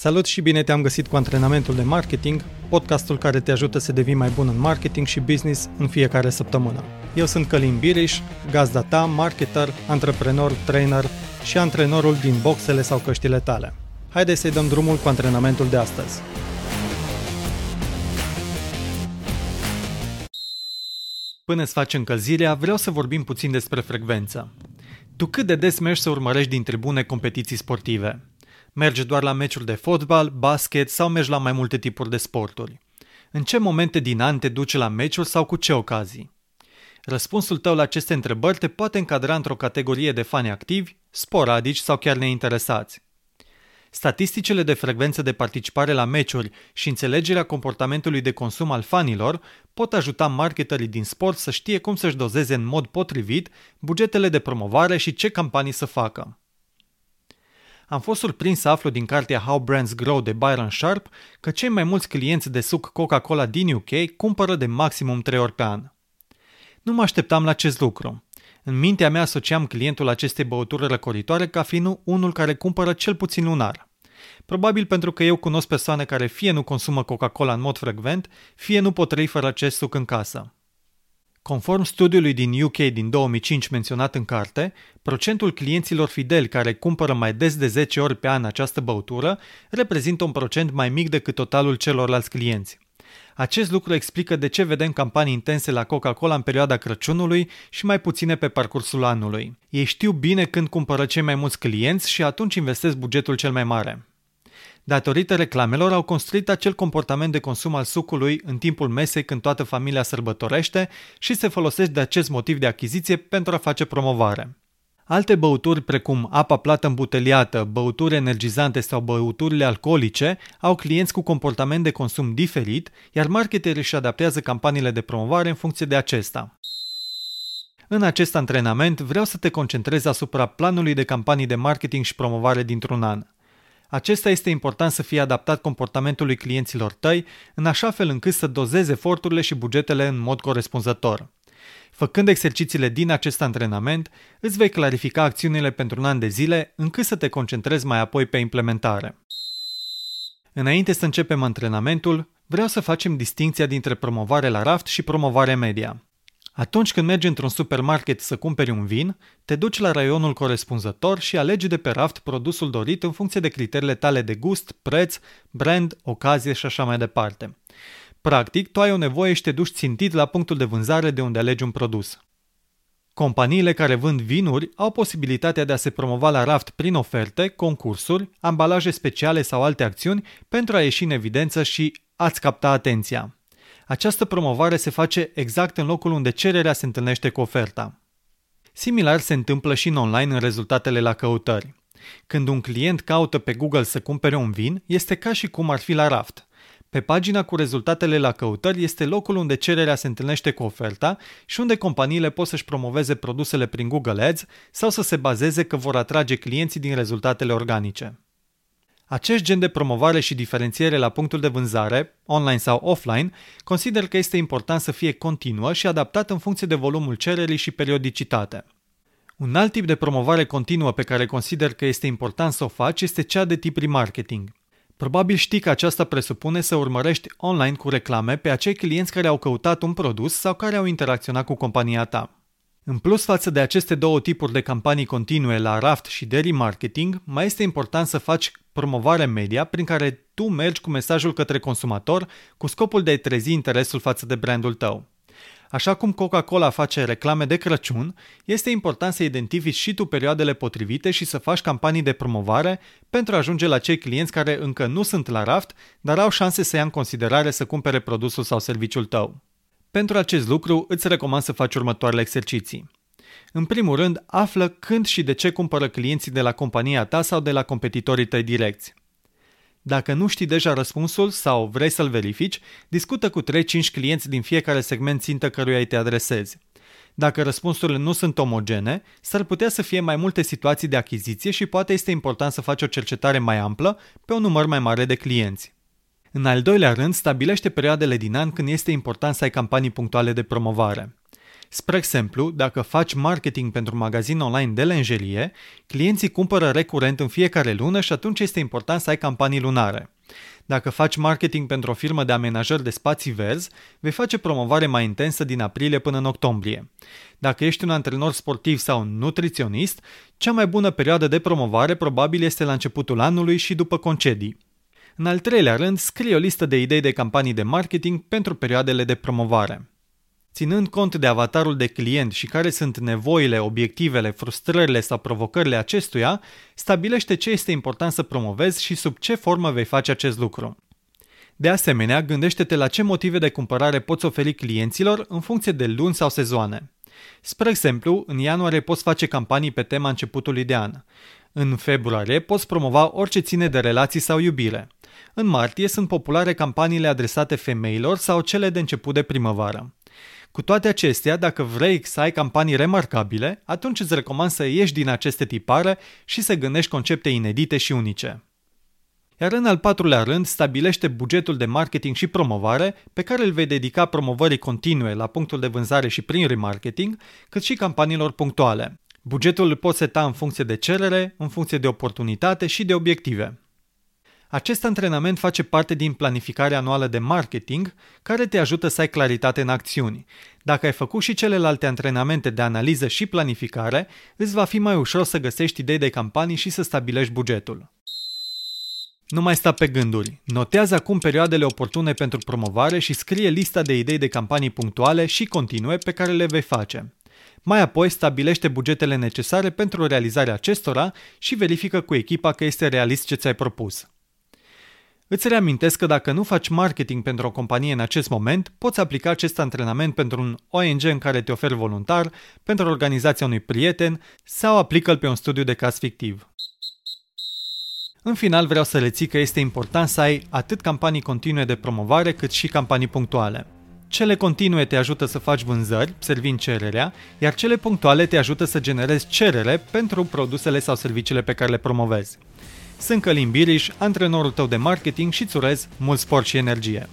Salut și bine te-am găsit cu antrenamentul de marketing, podcastul care te ajută să devii mai bun în marketing și business în fiecare săptămână. Eu sunt Călin Biriș, gazda ta, marketer, antreprenor, trainer și antrenorul din boxele sau căștile tale. Haideți să-i dăm drumul cu antrenamentul de astăzi. Până îți faci încălzirea, vreau să vorbim puțin despre frecvență. Tu cât de des mergi să urmărești din tribune competiții sportive? Mergi doar la meciuri de fotbal, basket sau mergi la mai multe tipuri de sporturi? În ce momente din an te duci la meciuri sau cu ce ocazii? Răspunsul tău la aceste întrebări te poate încadra într-o categorie de fani activi, sporadici sau chiar neinteresați. Statisticile de frecvență de participare la meciuri și înțelegerea comportamentului de consum al fanilor pot ajuta marketerii din sport să știe cum să-și dozeze în mod potrivit bugetele de promovare și ce campanii să facă. Am fost surprins să aflu din cartea How Brands Grow de Byron Sharp că cei mai mulți clienți de suc Coca-Cola din UK cumpără de maximum 3 ori pe an. Nu mă așteptam la acest lucru. În mintea mea asociam clientul acestei băuturi răcoritoare ca fiind unul care cumpără cel puțin lunar. Probabil pentru că eu cunosc persoane care fie nu consumă Coca-Cola în mod frecvent, fie nu pot trăi fără acest suc în casă. Conform studiului din UK din 2005 menționat în carte, procentul clienților fideli care cumpără mai des de 10 ori pe an această băutură reprezintă un procent mai mic decât totalul celorlalți clienți. Acest lucru explică de ce vedem campanii intense la Coca-Cola în perioada Crăciunului și mai puține pe parcursul anului. Ei știu bine când cumpără cei mai mulți clienți și atunci investesc bugetul cel mai mare. Datorită reclamelor au construit acel comportament de consum al sucului în timpul mesei când toată familia sărbătorește și se folosește de acest motiv de achiziție pentru a face promovare. Alte băuturi precum apa plată îmbuteliată, băuturi energizante sau băuturile alcoolice au clienți cu comportament de consum diferit, iar marketerii își adaptează campaniile de promovare în funcție de acesta. În acest antrenament vreau să te concentrezi asupra planului de campanii de marketing și promovare dintr-un an. Acesta este important să fie adaptat comportamentului clienților tăi, în așa fel încât să dozeze eforturile și bugetele în mod corespunzător. Făcând exercițiile din acest antrenament, îți vei clarifica acțiunile pentru un an de zile, încât să te concentrezi mai apoi pe implementare. Înainte să începem antrenamentul, vreau să facem distinția dintre promovare la raft și promovare media. Atunci când mergi într-un supermarket să cumperi un vin, te duci la raionul corespunzător și alegi de pe raft produsul dorit în funcție de criteriile tale de gust, preț, brand, ocazie și așa mai departe. Practic, tu ai o nevoie și te duci țintit la punctul de vânzare de unde alegi un produs. Companiile care vând vinuri au posibilitatea de a se promova la raft prin oferte, concursuri, ambalaje speciale sau alte acțiuni pentru a ieși în evidență și a-ți capta atenția. Această promovare se face exact în locul unde cererea se întâlnește cu oferta. Similar se întâmplă și în online în rezultatele la căutări. Când un client caută pe Google să cumpere un vin, este ca și cum ar fi la raft. Pe pagina cu rezultatele la căutări este locul unde cererea se întâlnește cu oferta și unde companiile pot să-și promoveze produsele prin Google Ads sau să se bazeze că vor atrage clienții din rezultatele organice. Acest gen de promovare și diferențiere la punctul de vânzare, online sau offline, consider că este important să fie continuă și adaptat în funcție de volumul cererii și periodicitate. Un alt tip de promovare continuă pe care consider că este important să o faci este cea de tip remarketing. Probabil știi că aceasta presupune să urmărești online cu reclame pe acei clienți care au căutat un produs sau care au interacționat cu compania ta. În plus față de aceste două tipuri de campanii continue la raft și de remarketing, mai este important să faci promovare media prin care tu mergi cu mesajul către consumator cu scopul de a-i trezi interesul față de brandul tău. Așa cum Coca-Cola face reclame de Crăciun, este important să identifici și tu perioadele potrivite și să faci campanii de promovare pentru a ajunge la cei clienți care încă nu sunt la raft, dar au șanse să ia în considerare să cumpere produsul sau serviciul tău. Pentru acest lucru, îți recomand să faci următoarele exerciții. În primul rând, află când și de ce cumpără clienții de la compania ta sau de la competitorii tăi direcți. Dacă nu știi deja răspunsul sau vrei să-l verifici, discută cu 3-5 clienți din fiecare segment țintă căruia îi te adresezi. Dacă răspunsurile nu sunt omogene, s-ar putea să fie mai multe situații de achiziție și poate este important să faci o cercetare mai amplă pe un număr mai mare de clienți. În al doilea rând, stabilește perioadele din an când este important să ai campanii punctuale de promovare. Spre exemplu, dacă faci marketing pentru un magazin online de lenjerie, clienții cumpără recurent în fiecare lună și atunci este important să ai campanii lunare. Dacă faci marketing pentru o firmă de amenajări de spații verzi, vei face promovare mai intensă din aprilie până în octombrie. Dacă ești un antrenor sportiv sau un nutriționist, cea mai bună perioadă de promovare probabil este la începutul anului și după concedii. În al treilea rând, scrie o listă de idei de campanii de marketing pentru perioadele de promovare. Ținând cont de avatarul de client și care sunt nevoile, obiectivele, frustrările sau provocările acestuia, stabilește ce este important să promovezi și sub ce formă vei face acest lucru. De asemenea, gândește-te la ce motive de cumpărare poți oferi clienților în funcție de luni sau sezoane. Spre exemplu, în ianuarie poți face campanii pe tema începutului de an. În februarie poți promova orice ține de relații sau iubire. În martie sunt populare campaniile adresate femeilor sau cele de început de primăvară. Cu toate acestea, dacă vrei să ai campanii remarcabile, atunci îți recomand să ieși din aceste tipare și să gândești concepte inedite și unice. Iar în al patrulea rând, stabilește bugetul de marketing și promovare pe care îl vei dedica promovării continue la punctul de vânzare și prin remarketing, cât și campaniilor punctuale. Bugetul îl poți seta în funcție de cerere, în funcție de oportunitate și de obiective. Acest antrenament face parte din planificarea anuală de marketing, care te ajută să ai claritate în acțiuni. Dacă ai făcut și celelalte antrenamente de analiză și planificare, îți va fi mai ușor să găsești idei de campanii și să stabilești bugetul. Nu mai sta pe gânduri. Notează acum perioadele oportune pentru promovare și scrie lista de idei de campanii punctuale și continue pe care le vei face. Mai apoi stabilește bugetele necesare pentru realizarea acestora și verifică cu echipa că este realist ce ți-ai propus. Îți reamintesc că dacă nu faci marketing pentru o companie în acest moment, poți aplica acest antrenament pentru un ONG în care te oferi voluntar, pentru organizația unui prieten sau aplică-l pe un studiu de caz fictiv. În final vreau să reții că este important să ai atât campanii continue de promovare cât și campanii punctuale. Cele continue te ajută să faci vânzări, servind cererea, iar cele punctuale te ajută să generezi cerere pentru produsele sau serviciile pe care le promovezi. Sunt Călin Biriș, antrenorul tău de marketing și îți urez mult sport și energie.